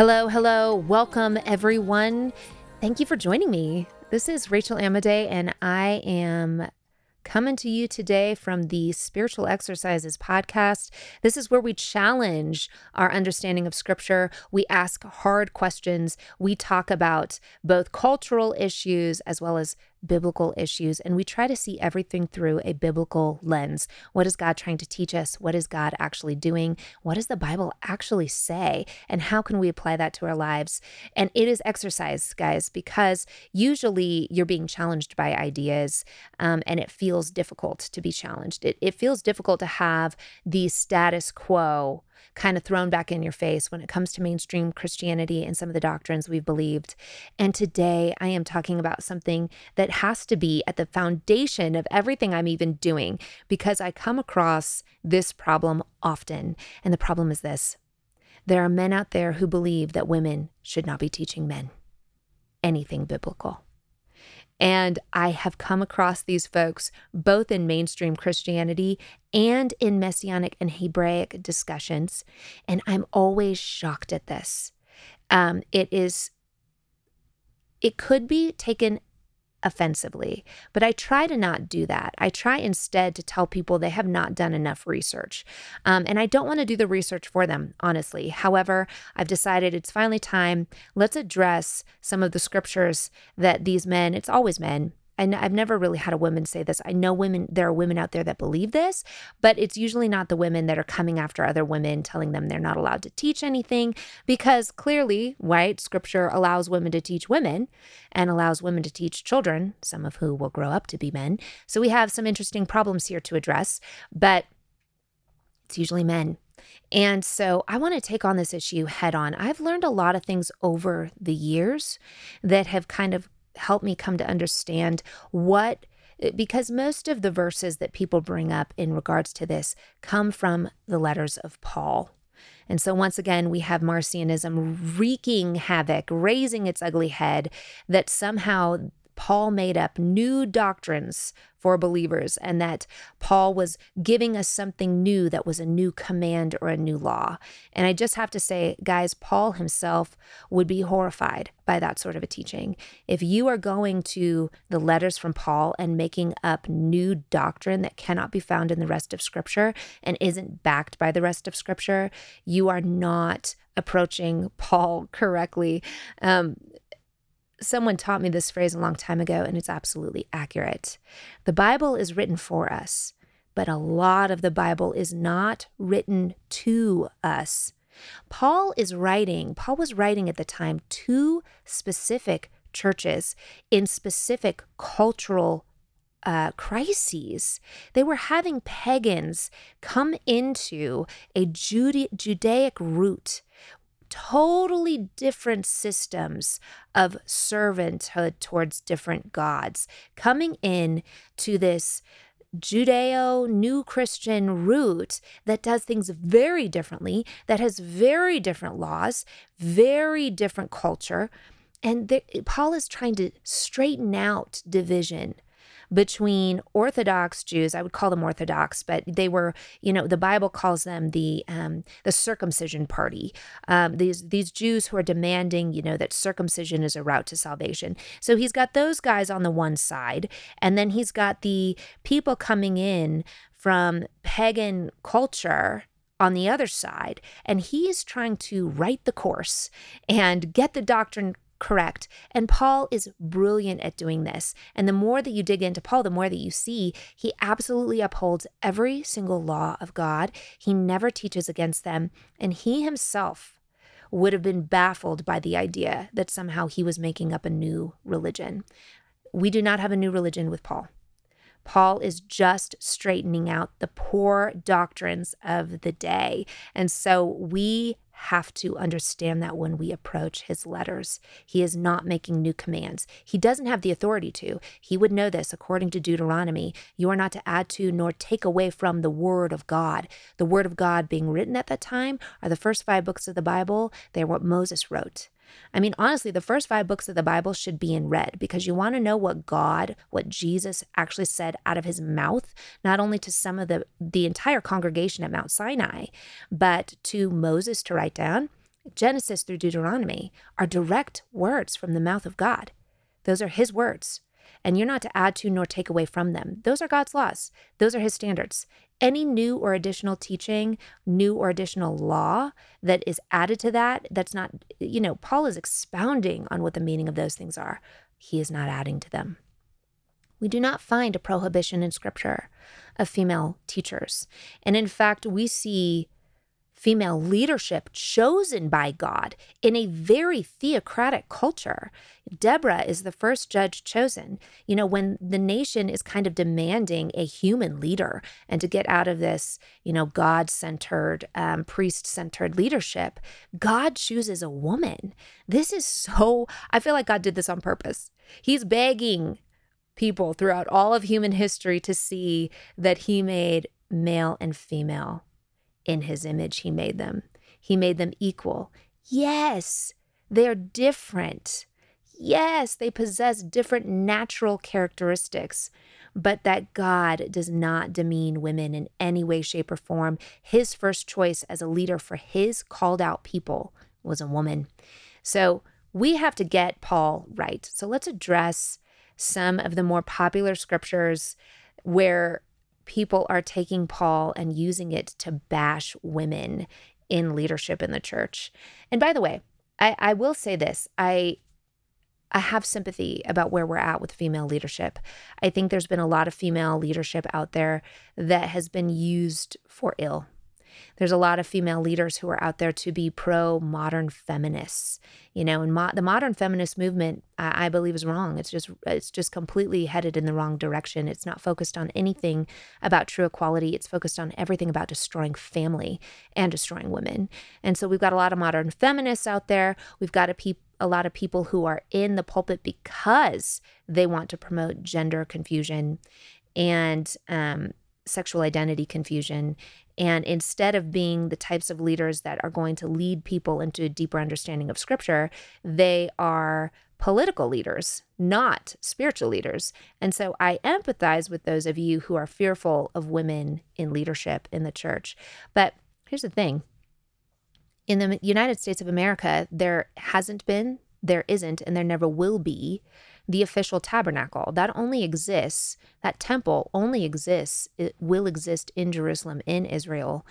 Hello, hello. Welcome, everyone. Thank you for joining me. This is Rachel Amodei, and I am coming to you today from the Spiritual Exercises podcast. This is where we challenge our understanding of scripture. We ask hard questions. We talk about both cultural issues as well as biblical issues and we try to see everything through a biblical lens. What is God trying to teach us? What is God actually doing? What does the Bible actually say? And how can we apply that to our lives? And it is exercise, guys, because usually you're being challenged by ideas um, and it feels difficult to be challenged. It, it feels difficult to have the status quo kind of thrown back in your face when it comes to mainstream Christianity and some of the doctrines we've believed. And today I am talking about something that has to be at the foundation of everything I'm even doing because I come across this problem often. And the problem is this there are men out there who believe that women should not be teaching men anything biblical. And I have come across these folks both in mainstream Christianity and in Messianic and Hebraic discussions. And I'm always shocked at this. Um, it is, it could be taken offensively. But I try to not do that. I try instead to tell people they have not done enough research. Um, and I don't want to do the research for them, honestly. However, I've decided it's finally time. Let's address some of the scriptures that these men, it's always men, and I've never really had a woman say this. I know women, there are women out there that believe this, but it's usually not the women that are coming after other women, telling them they're not allowed to teach anything, because clearly, right, scripture allows women to teach women and allows women to teach children, some of who will grow up to be men. So we have some interesting problems here to address, but it's usually men. And so I want to take on this issue head on. I've learned a lot of things over the years that have kind of help me come to understand what because most of the verses that people bring up in regards to this come from the letters of Paul. And so, once again, we have Marcionism wreaking havoc, raising its ugly head, that somehow Paul made up new doctrines for believers and that Paul was giving us something new that was a new command or a new law. And I just have to say, guys, Paul himself would be horrified by that sort of a teaching. If you are going to the letters from Paul and making up new doctrine that cannot be found in the rest of Scripture and isn't backed by the rest of Scripture, you are not approaching Paul correctly. Um, someone taught me this phrase a long time ago, and it's absolutely accurate. The Bible is written for us, but a lot of the Bible is not written to us. Paul is writing, Paul was writing at the time to specific churches in specific cultural uh, crises. They were having pagans come into a Judaic root totally different systems of servanthood towards different gods coming in to this Judeo new Christian root that does things very differently, that has very different laws, very different culture. And Paul is trying to straighten out division between Orthodox Jews. I would call them Orthodox, but they were, you know, the Bible calls them the um, the circumcision party. Um, these these Jews who are demanding, you know, that circumcision is a route to salvation. So he's got those guys on the one side, and then he's got the people coming in from pagan culture on the other side. And he is trying to right the course and get the doctrine correct. And Paul is brilliant at doing this. And the more that you dig into Paul, the more that you see he absolutely upholds every single law of God. He never teaches against them. And he himself would have been baffled by the idea that somehow he was making up a new religion. We do not have a new religion with Paul. Paul is just straightening out the poor doctrines of the day. And so we have to understand that when we approach his letters. He is not making new commands. He doesn't have the authority to. He would know this according to Deuteronomy. You are not to add to nor take away from the word of God. The word of God being written at that time are the first five books of the Bible. They're what Moses wrote. I mean, honestly, the first five books of the Bible should be in red because you want to know what God, what Jesus actually said out of his mouth, not only to some of the the entire congregation at Mount Sinai, but to Moses to write down Genesis through Deuteronomy are direct words from the mouth of God. Those are his words. And you're not to add to nor take away from them. Those are God's laws. Those are his standards. Any new or additional teaching, new or additional law that is added to that, that's not, you know, Paul is expounding on what the meaning of those things are. He is not adding to them. We do not find a prohibition in scripture of female teachers. And in fact, we see female leadership chosen by God in a very theocratic culture. Deborah is the first judge chosen. You know, when the nation is kind of demanding a human leader and to get out of this, you know, God centered, um, priest centered leadership, God chooses a woman. This is so, I feel like God did this on purpose. He's begging people throughout all of human history to see that he made male and female in his image, he made them. He made them equal. Yes, they're different. Yes, they possess different natural characteristics, but that God does not demean women in any way, shape, or form. His first choice as a leader for his called out people was a woman. So we have to get Paul right. So let's address some of the more popular scriptures where people are taking Paul and using it to bash women in leadership in the church. And by the way, I, I will say this. I I have sympathy about where we're at with female leadership. I think there's been a lot of female leadership out there that has been used for ill there's a lot of female leaders who are out there to be pro modern feminists, you know, and mo- the modern feminist movement, I-, I believe, is wrong. It's just it's just completely headed in the wrong direction. It's not focused on anything about true equality. It's focused on everything about destroying family and destroying women. And so we've got a lot of modern feminists out there. We've got a people a lot of people who are in the pulpit because they want to promote gender confusion and um, sexual identity confusion and instead of being the types of leaders that are going to lead people into a deeper understanding of scripture, they are political leaders, not spiritual leaders. And so I empathize with those of you who are fearful of women in leadership in the church. But here's the thing in the United States of America, there hasn't been, there isn't, and there never will be the official tabernacle. That only exists, that temple only exists, it will exist in Jerusalem, in Israel.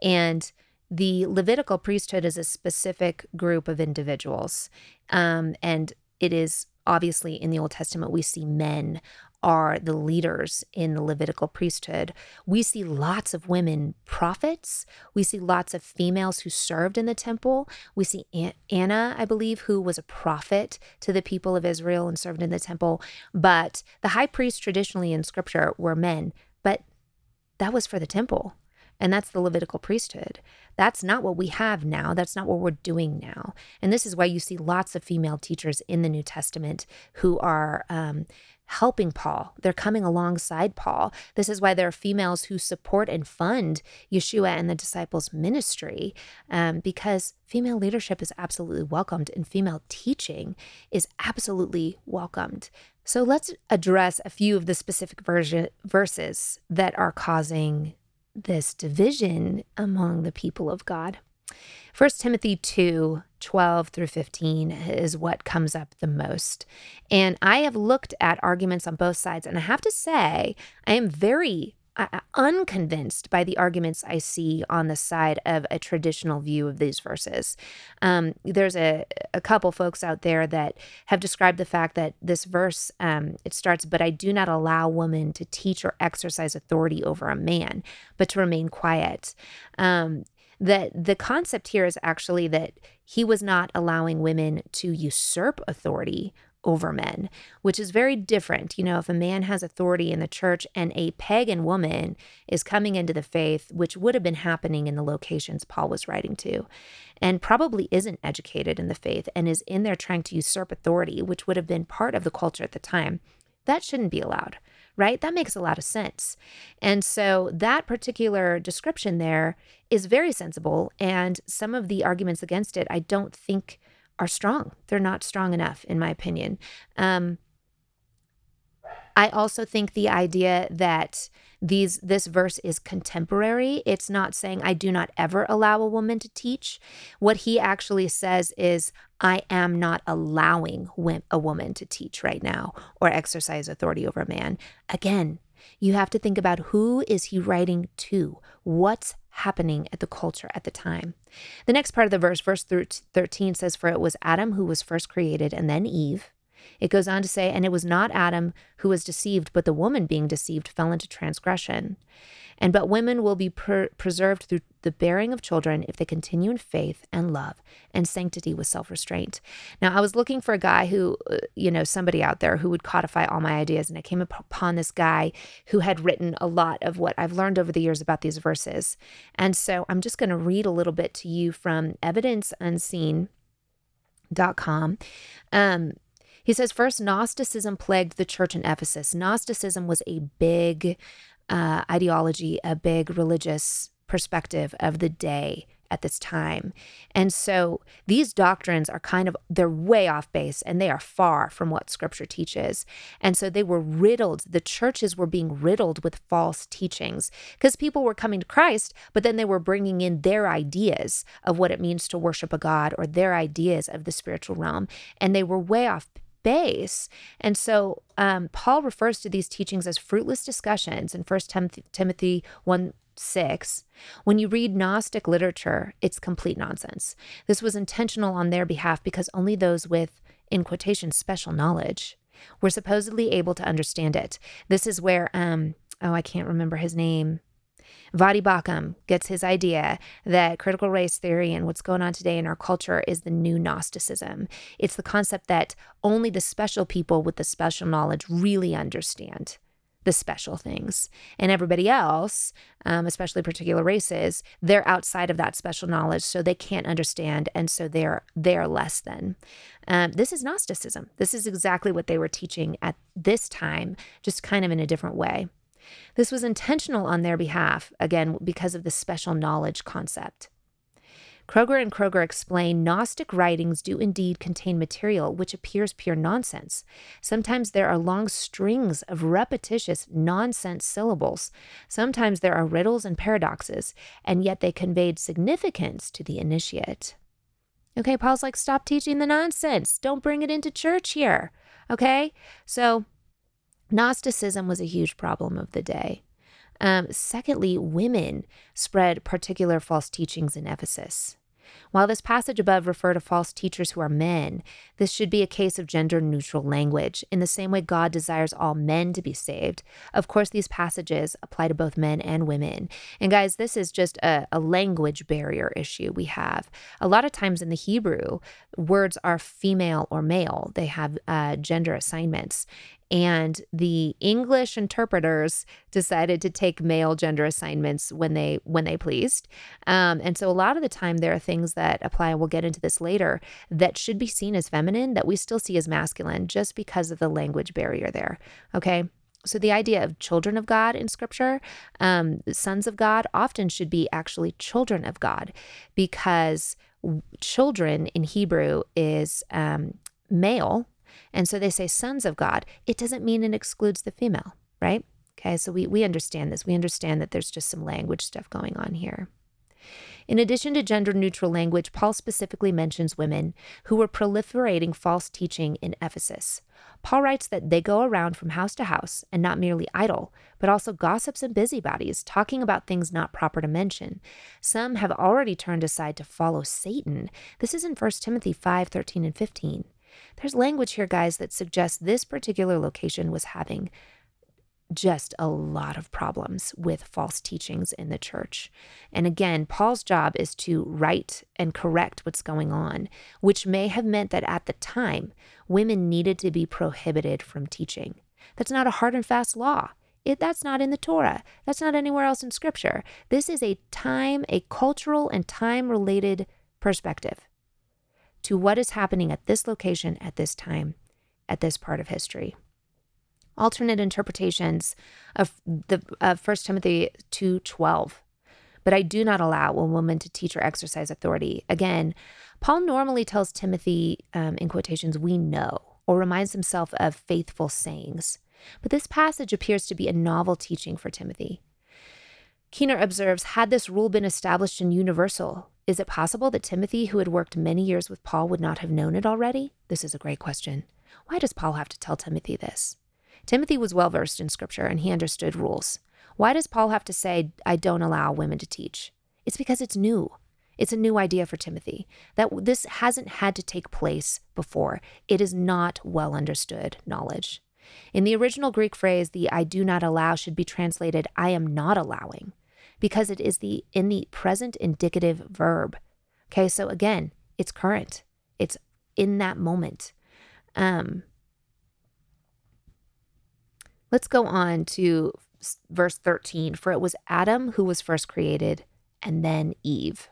And the Levitical priesthood is a specific group of individuals. Um, and it is obviously in the Old Testament, we see men are the leaders in the Levitical priesthood. We see lots of women prophets. We see lots of females who served in the temple. We see Anna, I believe, who was a prophet to the people of Israel and served in the temple. But the high priests traditionally in scripture were men, but that was for the temple. And that's the Levitical priesthood. That's not what we have now. That's not what we're doing now. And this is why you see lots of female teachers in the New Testament who are um, helping Paul. They're coming alongside Paul. This is why there are females who support and fund Yeshua and the disciples' ministry, um, because female leadership is absolutely welcomed and female teaching is absolutely welcomed. So let's address a few of the specific version, verses that are causing this division among the people of God. 1 Timothy 2 12 through 15 is what comes up the most. And I have looked at arguments on both sides, and I have to say, I am very uh, unconvinced by the arguments I see on the side of a traditional view of these verses. Um, there's a, a couple folks out there that have described the fact that this verse um, it starts, "But I do not allow woman to teach or exercise authority over a man, but to remain quiet." Um, that the concept here is actually that he was not allowing women to usurp authority over men, which is very different. You know, if a man has authority in the church and a pagan woman is coming into the faith, which would have been happening in the locations Paul was writing to, and probably isn't educated in the faith and is in there trying to usurp authority, which would have been part of the culture at the time, that shouldn't be allowed right? That makes a lot of sense. And so that particular description there is very sensible. And some of the arguments against it, I don't think are strong. They're not strong enough, in my opinion. Um, I also think the idea that these this verse is contemporary. It's not saying I do not ever allow a woman to teach. What he actually says is I am not allowing a woman to teach right now or exercise authority over a man. Again, you have to think about who is he writing to? What's happening at the culture at the time? The next part of the verse, verse 13 says for it was Adam who was first created and then Eve. It goes on to say, and it was not Adam who was deceived, but the woman being deceived fell into transgression. And but women will be per- preserved through the bearing of children if they continue in faith and love and sanctity with self restraint. Now, I was looking for a guy who, uh, you know, somebody out there who would codify all my ideas. And I came upon this guy who had written a lot of what I've learned over the years about these verses. And so I'm just going to read a little bit to you from evidenceunseen.com. Um, he says, first, Gnosticism plagued the church in Ephesus. Gnosticism was a big uh, ideology, a big religious perspective of the day at this time. And so these doctrines are kind of they're way off base and they are far from what scripture teaches. And so they were riddled, the churches were being riddled with false teachings because people were coming to Christ, but then they were bringing in their ideas of what it means to worship a god or their ideas of the spiritual realm and they were way off base. And so um, Paul refers to these teachings as fruitless discussions in 1 Timothy 1 6. When you read Gnostic literature, it's complete nonsense. This was intentional on their behalf because only those with, in quotation, special knowledge were supposedly able to understand it. This is where, um, oh, I can't remember his name. Voddie Baucham gets his idea that critical race theory and what's going on today in our culture is the new Gnosticism. It's the concept that only the special people with the special knowledge really understand the special things. And everybody else, um, especially particular races, they're outside of that special knowledge, so they can't understand, and so they're they're less than. Um, this is Gnosticism. This is exactly what they were teaching at this time, just kind of in a different way. This was intentional on their behalf, again, because of the special knowledge concept. Kroeger and Kroeger explain Gnostic writings do indeed contain material which appears pure nonsense. Sometimes there are long strings of repetitious nonsense syllables. Sometimes there are riddles and paradoxes, and yet they conveyed significance to the initiate. Okay, Paul's like, stop teaching the nonsense. Don't bring it into church here. Okay? So Gnosticism was a huge problem of the day. Um, secondly, women spread particular false teachings in Ephesus. While this passage above refer to false teachers who are men, this should be a case of gender neutral language, in the same way God desires all men to be saved. Of course, these passages apply to both men and women. And guys, this is just a, a language barrier issue we have. A lot of times in the Hebrew, words are female or male, they have uh, gender assignments and the english interpreters decided to take male gender assignments when they when they pleased. Um, and so a lot of the time there are things that apply we'll get into this later that should be seen as feminine that we still see as masculine just because of the language barrier there okay? So, the idea of children of God in scripture, um, sons of God, often should be actually children of God because children in Hebrew is um, male and so they say sons of God. It doesn't mean it excludes the female, right? Okay, so we, we understand this. We understand that there's just some language stuff going on here. In addition to gender neutral language, Paul specifically mentions women who were proliferating false teaching in Ephesus. Paul writes that they go around from house to house and not merely idle, but also gossips and busybodies, talking about things not proper to mention. Some have already turned aside to follow Satan. This is in 1 Timothy 5 13 and 15. There's language here, guys, that suggests this particular location was having just a lot of problems with false teachings in the church. And again, Paul's job is to write and correct what's going on, which may have meant that at the time, women needed to be prohibited from teaching. That's not a hard and fast law. It, that's not in the Torah. That's not anywhere else in Scripture. This is a time, a cultural and time related perspective to what is happening at this location at this time at this part of history. Alternate interpretations of the of 1 timothy 2.12 but i do not allow a woman to teach or exercise authority. Again paul normally tells timothy um, in quotations we know or reminds himself of faithful sayings. But this passage appears to be a novel teaching for Timothy. Keener observes Had this rule been established and universal, is it possible that Timothy, who had worked many years with Paul, would not have known it already? This is a great question. Why does Paul have to tell Timothy this? Timothy was well versed in scripture and he understood rules. Why does Paul have to say, I don't allow women to teach? It's because it's new. It's a new idea for Timothy that this hasn't had to take place before. It is not well understood knowledge. In the original Greek phrase, the I do not allow should be translated I am not allowing because it is the in the present indicative verb. Okay, so again, it's current. It's in that moment. Um Let's go on to verse 13. For it was Adam who was first created, and then Eve.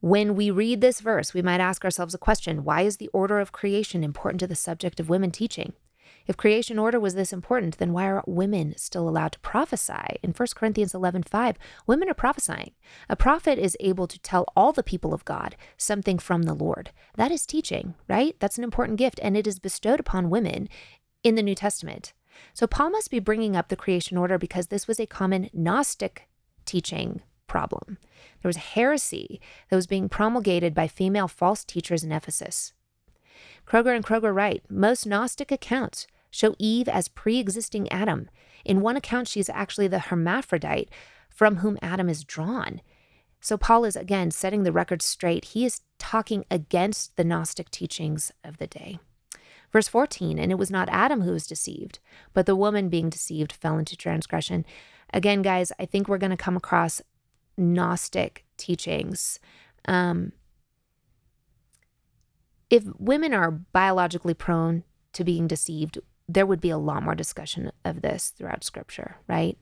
When we read this verse, we might ask ourselves a question Why is the order of creation important to the subject of women teaching? If creation order was this important, then why are women still allowed to prophesy? In 1 Corinthians 11 5, women are prophesying. A prophet is able to tell all the people of God something from the Lord. That is teaching, right? That's an important gift, and it is bestowed upon women in the New Testament. So Paul must be bringing up the creation order because this was a common Gnostic teaching problem. There was heresy that was being promulgated by female false teachers in Ephesus. Kroeger and Kroeger write most Gnostic accounts show Eve as pre existing Adam. In one account, she's actually the hermaphrodite from whom Adam is drawn. So Paul is again setting the record straight. He is talking against the Gnostic teachings of the day. Verse 14, and it was not Adam who was deceived, but the woman being deceived fell into transgression. Again, guys, I think we're going to come across Gnostic teachings. Um, if women are biologically prone to being deceived, there would be a lot more discussion of this throughout scripture, right?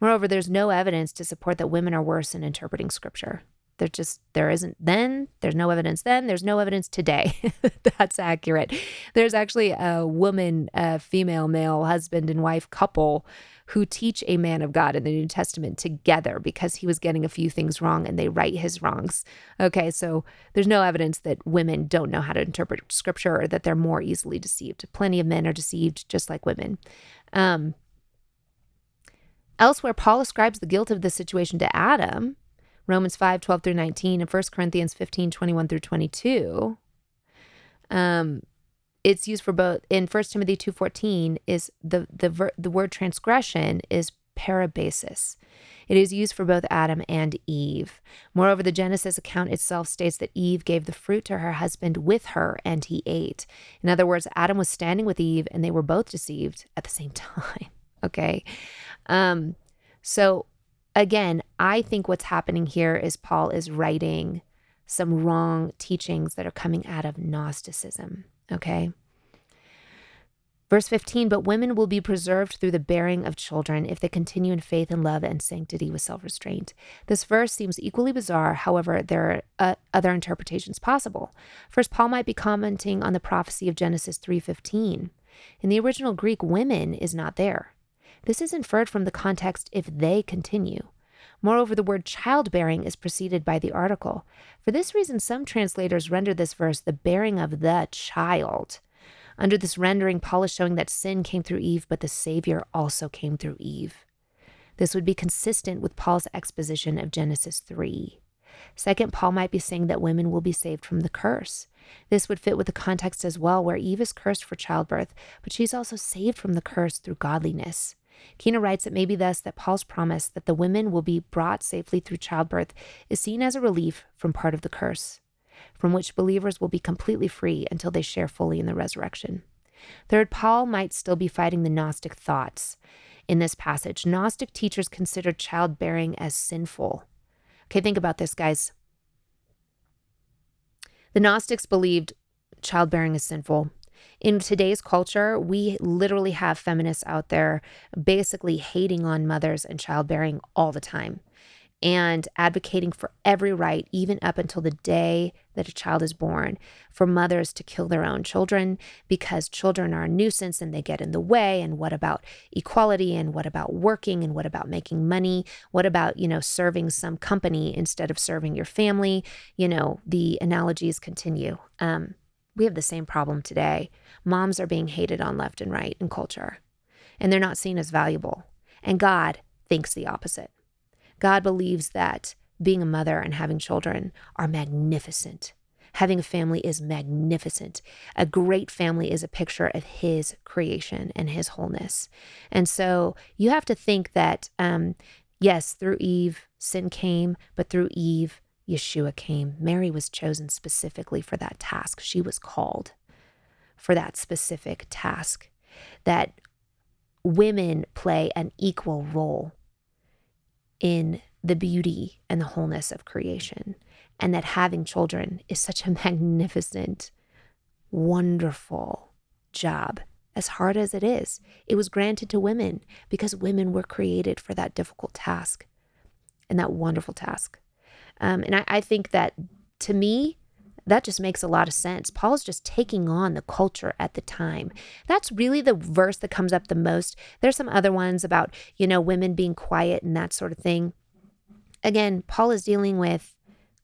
Moreover, there's no evidence to support that women are worse in interpreting scripture. There just there isn't then, there's no evidence then, there's no evidence today. That's accurate. There's actually a woman, a female, male, husband and wife couple who teach a man of God in the New Testament together because he was getting a few things wrong and they right his wrongs. Okay, so there's no evidence that women don't know how to interpret scripture or that they're more easily deceived. Plenty of men are deceived just like women. Um, elsewhere, Paul ascribes the guilt of this situation to Adam. Romans 5, 12 through 19, and 1 Corinthians 15, 21 through 22. Um, it's used for both in 1 Timothy 2:14 is the the the word transgression is parabasis. It is used for both Adam and Eve. Moreover, the Genesis account itself states that Eve gave the fruit to her husband with her and he ate. In other words, Adam was standing with Eve and they were both deceived at the same time. okay. Um, so again, I think what's happening here is Paul is writing some wrong teachings that are coming out of Gnosticism. Okay. Verse 15, but women will be preserved through the bearing of children if they continue in faith and love and sanctity with self restraint. This verse seems equally bizarre. However, there are uh, other interpretations possible. First, Paul might be commenting on the prophecy of Genesis 3:15. In the original Greek, women is not there. This is inferred from the context if they continue. Moreover, the word childbearing is preceded by the article. For this reason, some translators render this verse the bearing of the child. Under this rendering, Paul is showing that sin came through Eve, but the Savior also came through Eve. This would be consistent with Paul's exposition of Genesis 3. Second, Paul might be saying that women will be saved from the curse. This would fit with the context as well, where Eve is cursed for childbirth, but she's also saved from the curse through godliness. Keener writes it may be thus that Paul's promise that the women will be brought safely through childbirth is seen as a relief from part of the curse, from which believers will be completely free until they share fully in the resurrection. Third, Paul might still be fighting the Gnostic thoughts. In this passage, Gnostic teachers considered childbearing as sinful. Okay, think about this, guys. The Gnostics believed childbearing is sinful in today's culture, we literally have feminists out there basically hating on mothers and childbearing all the time and advocating for every right, even up until the day that a child is born, for mothers to kill their own children because children are a nuisance and they get in the way. And what about equality? And what about working? And what about making money? What about, you know, serving some company instead of serving your family? You know, the analogies continue. Um, We have the same problem today. Moms are being hated on left and right in culture, and they're not seen as valuable. And God thinks the opposite. God believes that being a mother and having children are magnificent. Having a family is magnificent. A great family is a picture of His creation and His wholeness. And so you have to think that, um, yes, through Eve, sin came, but through Eve, Yeshua came. Mary was chosen specifically for that task. She was called for that specific task. That women play an equal role in the beauty and the wholeness of creation, and that having children is such a magnificent, wonderful job. As hard as it is, it was granted to women because women were created for that difficult task and that wonderful task. Um, and I, I think that to me, that just makes a lot of sense. Paul's just taking on the culture at the time. That's really the verse that comes up the most. There's some other ones about, you know, women being quiet and that sort of thing. Again, Paul is dealing with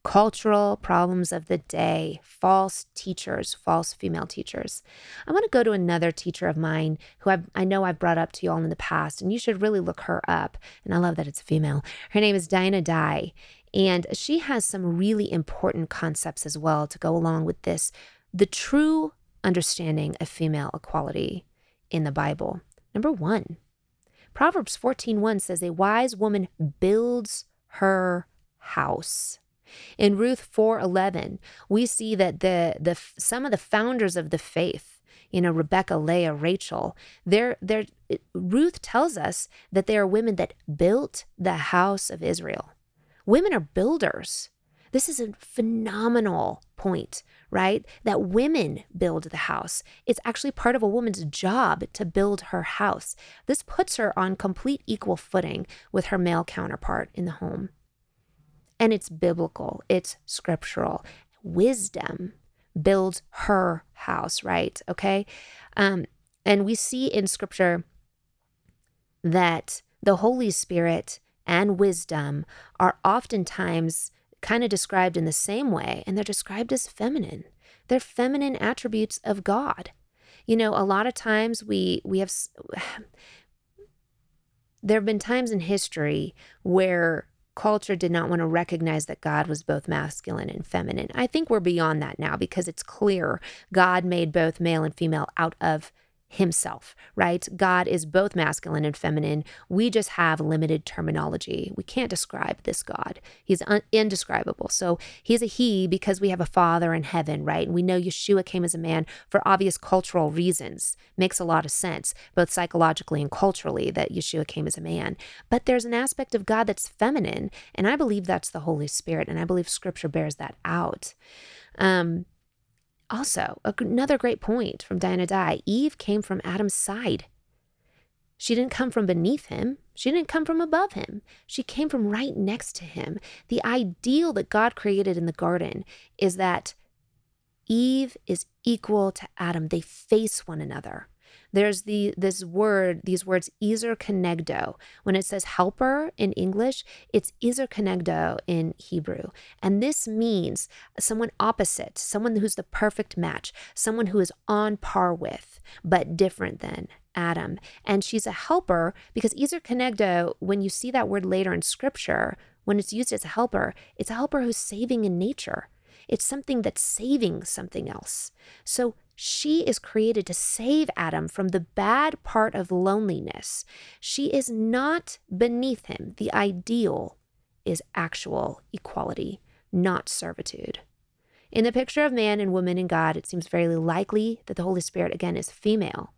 cultural problems of the day, false teachers, false female teachers. I want to go to another teacher of mine who I've, i know I've brought up to you all in the past, and you should really look her up. And I love that it's a female. Her name is Dinah Dye. And she has some really important concepts as well to go along with this the true understanding of female equality in the Bible. Number one, Proverbs 14:1 says, A wise woman builds her house. In Ruth 4:11, we see that the the some of the founders of the faith, you know, Rebecca, Leah, Rachel, they're, they're, Ruth tells us that they are women that built the house of Israel. Women are builders. This is a phenomenal point, right? That women build the house. It's actually part of a woman's job to build her house. This puts her on complete equal footing with her male counterpart in the home. And it's biblical, it's scriptural. Wisdom builds her house, right? Okay. Um, and we see in scripture that the Holy Spirit and wisdom are oftentimes kind of described in the same way, and they're described as feminine. They're feminine attributes of God. You know, a lot of times we we have there have been times in history where culture did not want to recognize that God was both masculine and feminine. I think we're beyond that now because it's clear God made both male and female out of himself, right? God is both masculine and feminine. We just have limited terminology. We can't describe this God. He's un- indescribable. So he's a he because we have a father in heaven, right? And we know Yeshua came as a man for obvious cultural reasons. Makes a lot of sense, both psychologically and culturally, that Yeshua came as a man. But there's an aspect of God that's feminine, and I believe that's the Holy Spirit, and I believe scripture bears that out. Um, also, another great point from Dinah Dye Eve came from Adam's side. She didn't come from beneath him. She didn't come from above him. She came from right next to him. The ideal that God created in the garden is that Eve is equal to Adam. They face one another. There's the this word, these words kenegdo. When it says helper in English, it's kenegdo in Hebrew. And this means someone opposite, someone who's the perfect match, someone who is on par with, but different than Adam. And she's a helper because kenegdo, when you see that word later in scripture, when it's used as a helper, it's a helper who's saving in nature. It's something that's saving something else. So she is created to save Adam from the bad part of loneliness. She is not beneath him. The ideal is actual equality, not servitude. In the picture of man and woman and God, it seems very likely that the Holy Spirit, again, is female.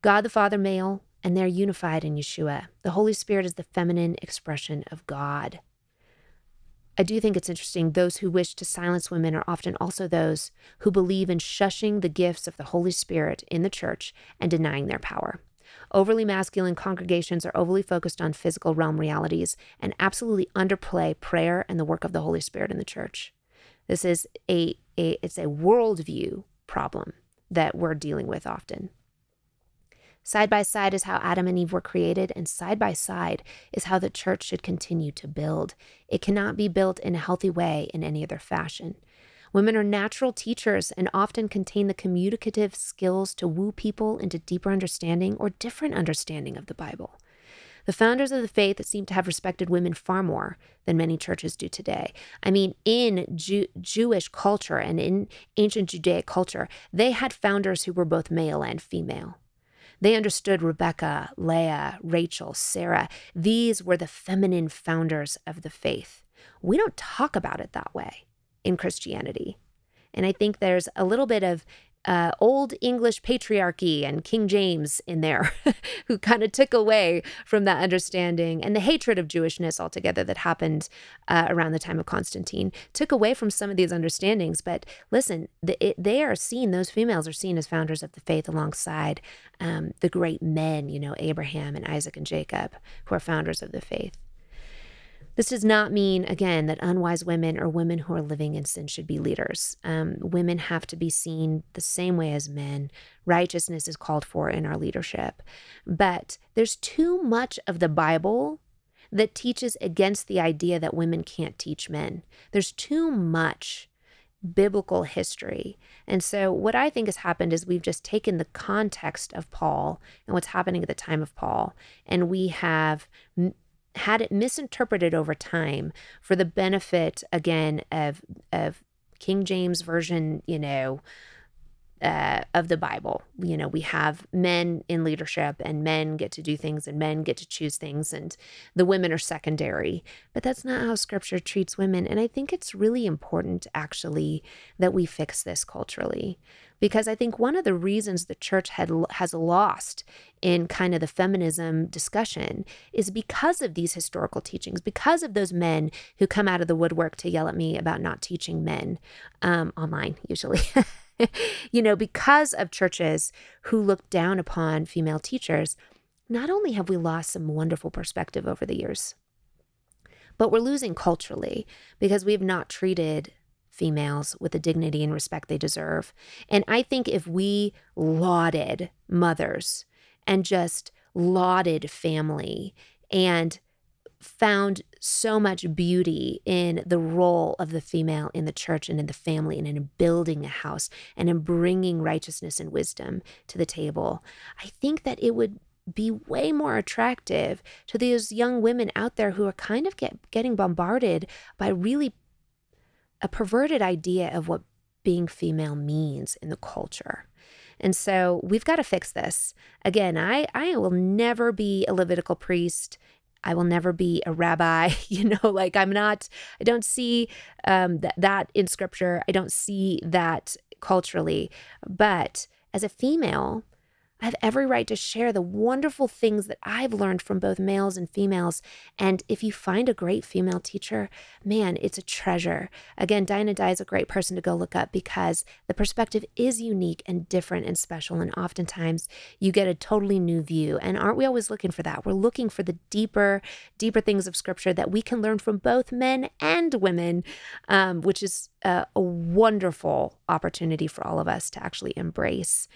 God the Father, male, and they're unified in Yeshua. The Holy Spirit is the feminine expression of God. I do think it's interesting. Those who wish to silence women are often also those who believe in shushing the gifts of the Holy Spirit in the church and denying their power. Overly masculine congregations are overly focused on physical realm realities and absolutely underplay prayer and the work of the Holy Spirit in the church. This is a, a it's a worldview problem that we're dealing with often. Side by side is how Adam and Eve were created, and side by side is how the church should continue to build. It cannot be built in a healthy way in any other fashion. Women are natural teachers and often contain the communicative skills to woo people into deeper understanding or different understanding of the Bible. The founders of the faith seem to have respected women far more than many churches do today. I mean, in Jew- Jewish culture and in ancient Judaic culture, they had founders who were both male and female. They understood Rebecca, Leah, Rachel, Sarah. These were the feminine founders of the faith. We don't talk about it that way in Christianity. And I think there's a little bit of uh, old English patriarchy and King James in there, who kind of took away from that understanding and the hatred of Jewishness altogether that happened uh, around the time of Constantine, took away from some of these understandings. But listen, the, it, they are seen, those females are seen as founders of the faith alongside um, the great men, you know, Abraham and Isaac and Jacob, who are founders of the faith. This does not mean, again, that unwise women or women who are living in sin should be leaders. Um, women have to be seen the same way as men. Righteousness is called for in our leadership. But there's too much of the Bible that teaches against the idea that women can't teach men. There's too much biblical history. And so, what I think has happened is we've just taken the context of Paul and what's happening at the time of Paul, and we have had it misinterpreted over time for the benefit again of of King James version, you know, uh, of the Bible. You know, we have men in leadership and men get to do things and men get to choose things and the women are secondary. But that's not how scripture treats women. And I think it's really important actually that we fix this culturally because I think one of the reasons the church had has lost in kind of the feminism discussion is because of these historical teachings, because of those men who come out of the woodwork to yell at me about not teaching men um, online, usually. you know, because of churches who look down upon female teachers, not only have we lost some wonderful perspective over the years, but we're losing culturally because we have not treated females with the dignity and respect they deserve. And I think if we lauded mothers and just lauded family and found so much beauty in the role of the female in the church and in the family and in building a house and in bringing righteousness and wisdom to the table. I think that it would be way more attractive to those young women out there who are kind of get, getting bombarded by really a perverted idea of what being female means in the culture. And so we've got to fix this. Again, I, I will never be a Levitical priest I will never be a rabbi. You know, like I'm not, I don't see um, that, that in scripture. I don't see that culturally. But as a female, I have every right to share the wonderful things that I've learned from both males and females. And if you find a great female teacher, man, it's a treasure. Again, Dinah Dye is a great person to go look up because the perspective is unique and different and special. And oftentimes you get a totally new view. And aren't we always looking for that? We're looking for the deeper, deeper things of scripture that we can learn from both men and women, um, which is a, a wonderful opportunity for all of us to actually embrace.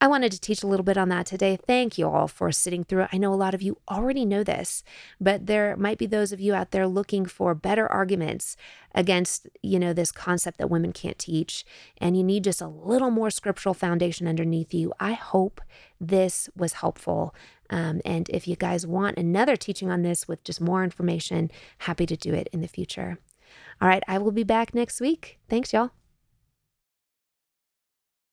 I wanted to teach a little bit on that today. Thank you all for sitting through. I know a lot of you already know this, but there might be those of you out there looking for better arguments against, you know, this concept that women can't teach and you need just a little more scriptural foundation underneath you. I hope this was helpful. Um, and if you guys want another teaching on this with just more information, happy to do it in the future. All right, I will be back next week. Thanks, y'all.